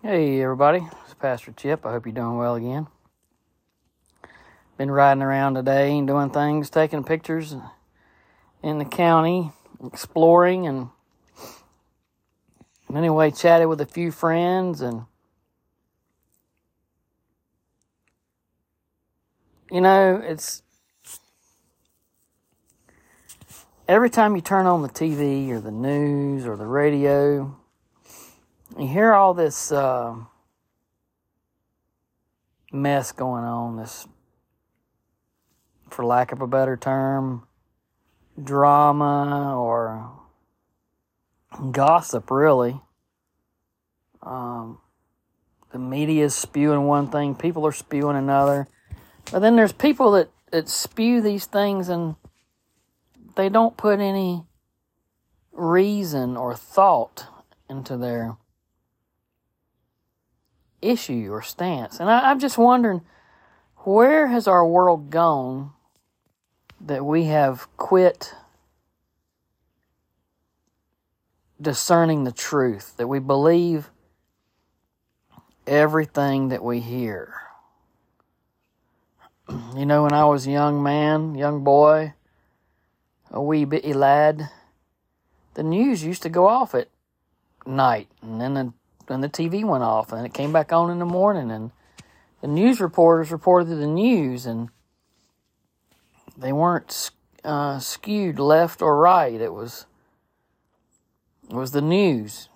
Hey everybody, it's Pastor Chip. I hope you're doing well again. Been riding around today and doing things, taking pictures in the county, exploring, and anyway, chatted with a few friends and you know, it's every time you turn on the TV or the news or the radio, you hear all this uh, mess going on, this, for lack of a better term, drama or gossip, really. Um, the media is spewing one thing, people are spewing another. But then there's people that, that spew these things and they don't put any reason or thought into their issue or stance. And I, I'm just wondering where has our world gone that we have quit discerning the truth, that we believe everything that we hear? You know, when I was a young man, young boy, a wee bitty lad, the news used to go off at night, and then the, then the TV went off, and it came back on in the morning, and the news reporters reported the news, and they weren't uh, skewed left or right. It was it was the news.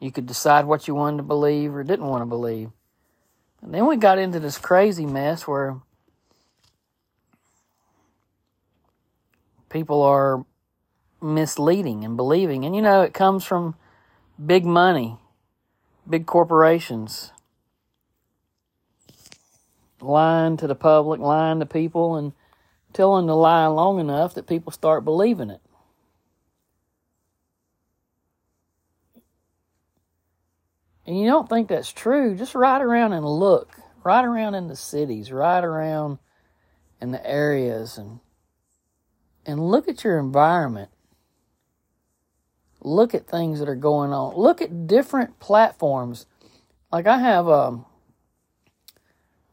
You could decide what you wanted to believe or didn't want to believe. And then we got into this crazy mess where people are misleading and believing. And you know, it comes from big money, big corporations lying to the public, lying to people, and telling the lie long enough that people start believing it. And you don't think that's true, just ride around and look. Ride around in the cities, ride around in the areas and and look at your environment. Look at things that are going on. Look at different platforms. Like I have um,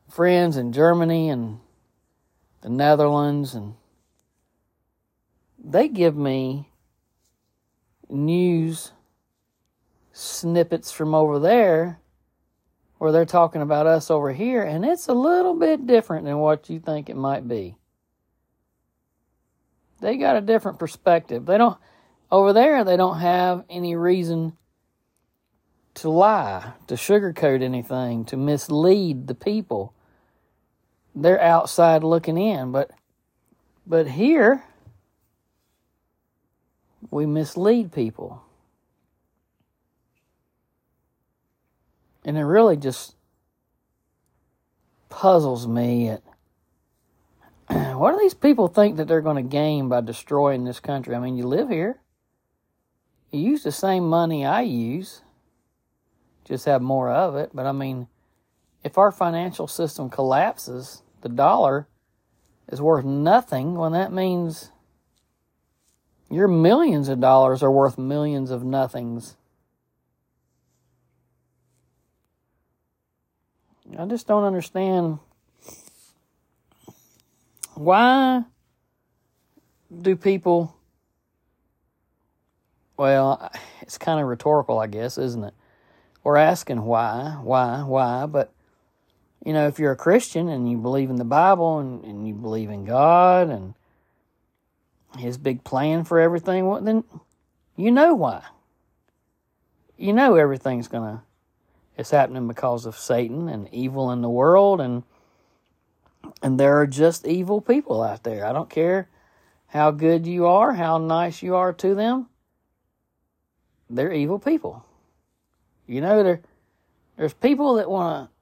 friends in Germany and the Netherlands, and they give me news snippets from over there where they're talking about us over here, and it's a little bit different than what you think it might be. They got a different perspective. They don't over there they don't have any reason to lie, to sugarcoat anything, to mislead the people. They're outside looking in, but but here we mislead people. And it really just puzzles me at what do these people think that they're going to gain by destroying this country? I mean, you live here. Use the same money I use, just have more of it. But I mean, if our financial system collapses, the dollar is worth nothing. Well, that means your millions of dollars are worth millions of nothings. I just don't understand why do people well it's kind of rhetorical i guess isn't it we're asking why why why but you know if you're a christian and you believe in the bible and, and you believe in god and his big plan for everything well then you know why you know everything's gonna it's happening because of satan and evil in the world and and there are just evil people out there. I don't care how good you are, how nice you are to them. They're evil people. You know, there there's people that want to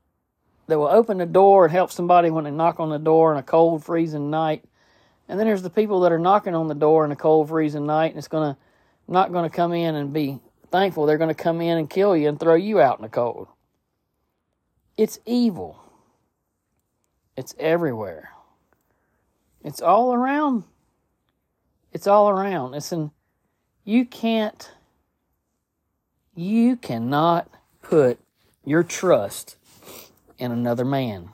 that will open the door and help somebody when they knock on the door on a cold, freezing night. And then there's the people that are knocking on the door in a cold, freezing night, and it's gonna not gonna come in and be thankful. They're gonna come in and kill you and throw you out in the cold. It's evil. It's everywhere. It's all around. It's all around. It's in, you can't You cannot put your trust in another man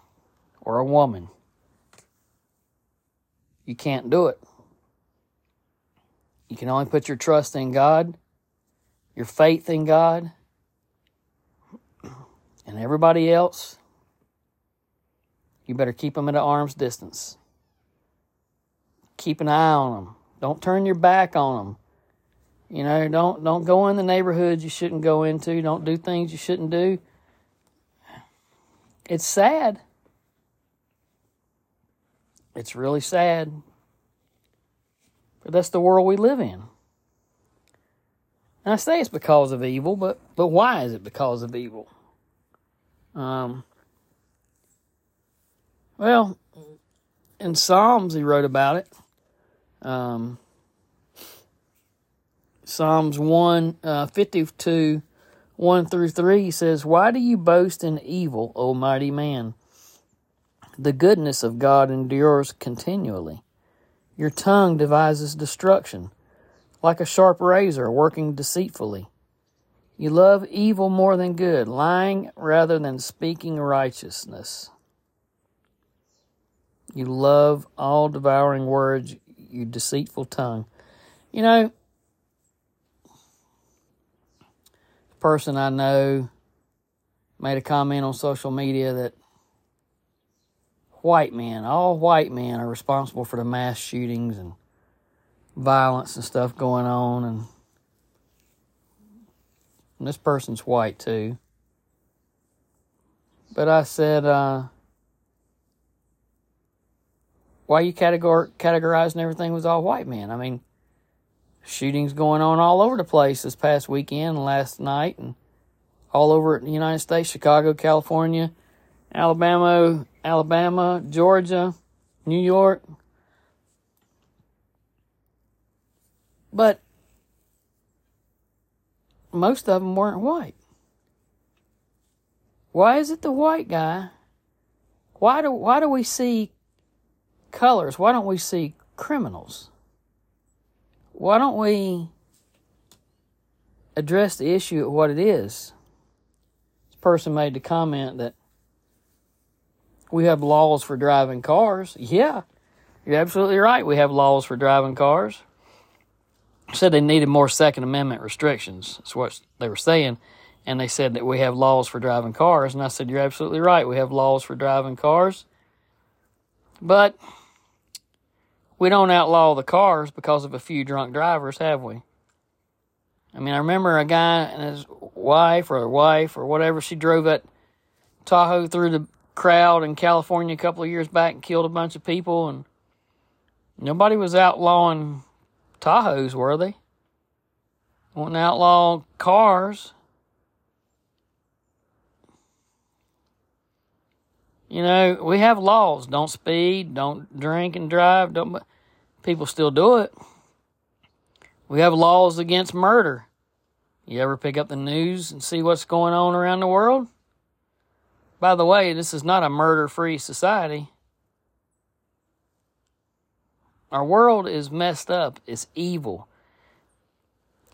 or a woman. You can't do it. You can only put your trust in God, your faith in God, and everybody else. You better keep them at an arm's distance. Keep an eye on them. Don't turn your back on them. You know, don't don't go in the neighborhoods you shouldn't go into. Don't do things you shouldn't do. It's sad. It's really sad. But that's the world we live in. And I say it's because of evil, but but why is it because of evil? Um well, in Psalms he wrote about it. Um Psalms 1 uh, 52 1 through 3 says, Why do you boast in evil, O mighty man? The goodness of God endures continually. Your tongue devises destruction, like a sharp razor working deceitfully. You love evil more than good, lying rather than speaking righteousness. You love all devouring words, you deceitful tongue. You know, person I know made a comment on social media that white men, all white men, are responsible for the mass shootings and violence and stuff going on. And, and this person's white too. But I said, uh, why you categor- categorizing everything was all white men? I mean, shootings going on all over the place this past weekend, last night, and all over the United States, Chicago, California, Alabama, Alabama, Georgia, New York. But most of them weren't white. Why is it the white guy? Why do why do we see colors? Why don't we see criminals? Why don't we address the issue at what it is? This person made the comment that we have laws for driving cars. Yeah, you're absolutely right. We have laws for driving cars. Said they needed more Second Amendment restrictions. That's what they were saying. And they said that we have laws for driving cars. And I said, You're absolutely right. We have laws for driving cars. But we don't outlaw the cars because of a few drunk drivers, have we? I mean, I remember a guy and his wife or wife or whatever, she drove that Tahoe through the crowd in California a couple of years back and killed a bunch of people and nobody was outlawing Tahoes, were they? Wouldn't outlaw cars. You know, we have laws. Don't speed, don't drink and drive, don't people still do it. We have laws against murder. You ever pick up the news and see what's going on around the world? By the way, this is not a murder free society. Our world is messed up, it's evil.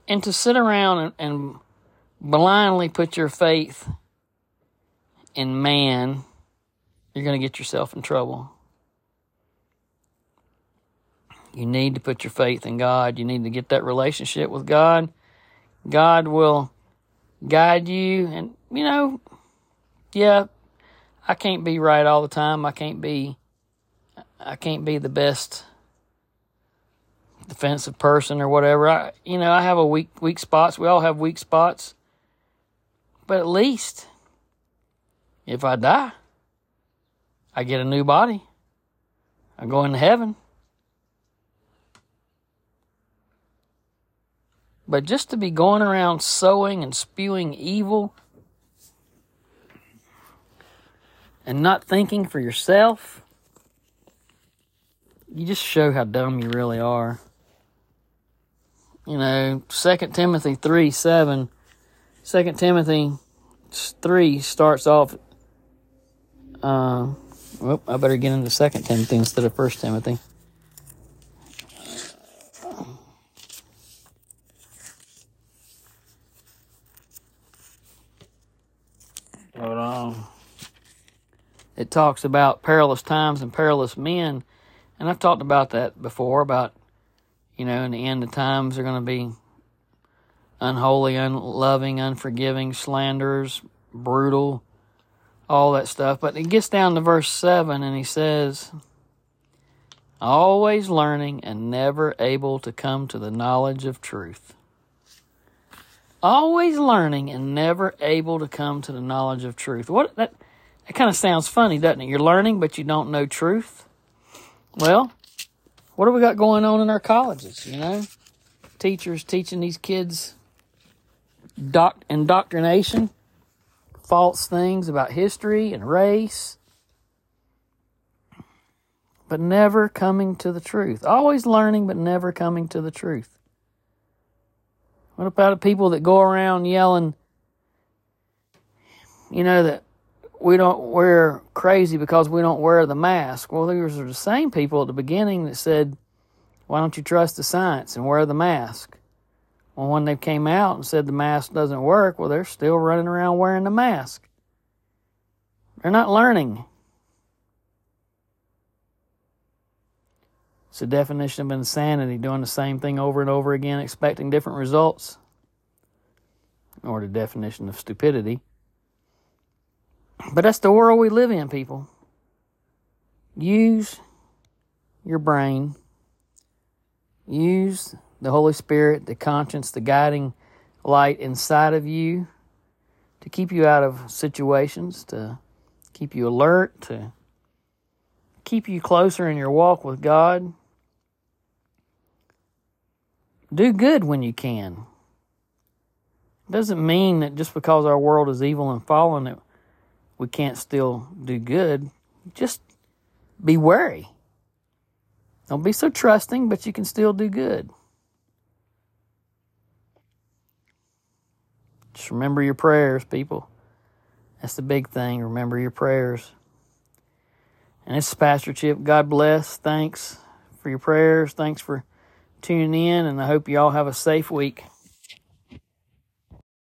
And to sit around and, and blindly put your faith in man you're going to get yourself in trouble. You need to put your faith in God. You need to get that relationship with God. God will guide you. And, you know, yeah, I can't be right all the time. I can't be, I can't be the best defensive person or whatever. I, you know, I have a weak, weak spots. We all have weak spots. But at least, if I die, I get a new body. I go into heaven. But just to be going around sowing and spewing evil and not thinking for yourself, you just show how dumb you really are. You know, 2 Timothy 3 7, 2 Timothy 3 starts off. Uh, well, I better get into Second Timothy instead of First Timothy. But um, it talks about perilous times and perilous men, and I've talked about that before. About you know, in the end of times, they're going to be unholy, unloving, unforgiving, slanderers, brutal, all that stuff. But it gets down to verse 7 and he says, Always learning and never able to come to the knowledge of truth. Always learning and never able to come to the knowledge of truth. What that that kind of sounds funny, doesn't it? You're learning, but you don't know truth. Well, what do we got going on in our colleges? You know, teachers teaching these kids doc- indoctrination, false things about history and race, but never coming to the truth. Always learning, but never coming to the truth. What about people that go around yelling, you know, that we don't wear crazy because we don't wear the mask? Well, these are the same people at the beginning that said, why don't you trust the science and wear the mask? Well, when they came out and said the mask doesn't work, well, they're still running around wearing the mask. They're not learning. It's the definition of insanity, doing the same thing over and over again, expecting different results, or the definition of stupidity. But that's the world we live in, people. Use your brain. Use the Holy Spirit, the conscience, the guiding light inside of you to keep you out of situations, to keep you alert, to keep you closer in your walk with God. Do good when you can. It doesn't mean that just because our world is evil and fallen that we can't still do good. Just be wary. Don't be so trusting, but you can still do good. Just remember your prayers, people. That's the big thing. Remember your prayers. And this is Pastor Chip. God bless. Thanks for your prayers. Thanks for tuning in, and I hope you all have a safe week.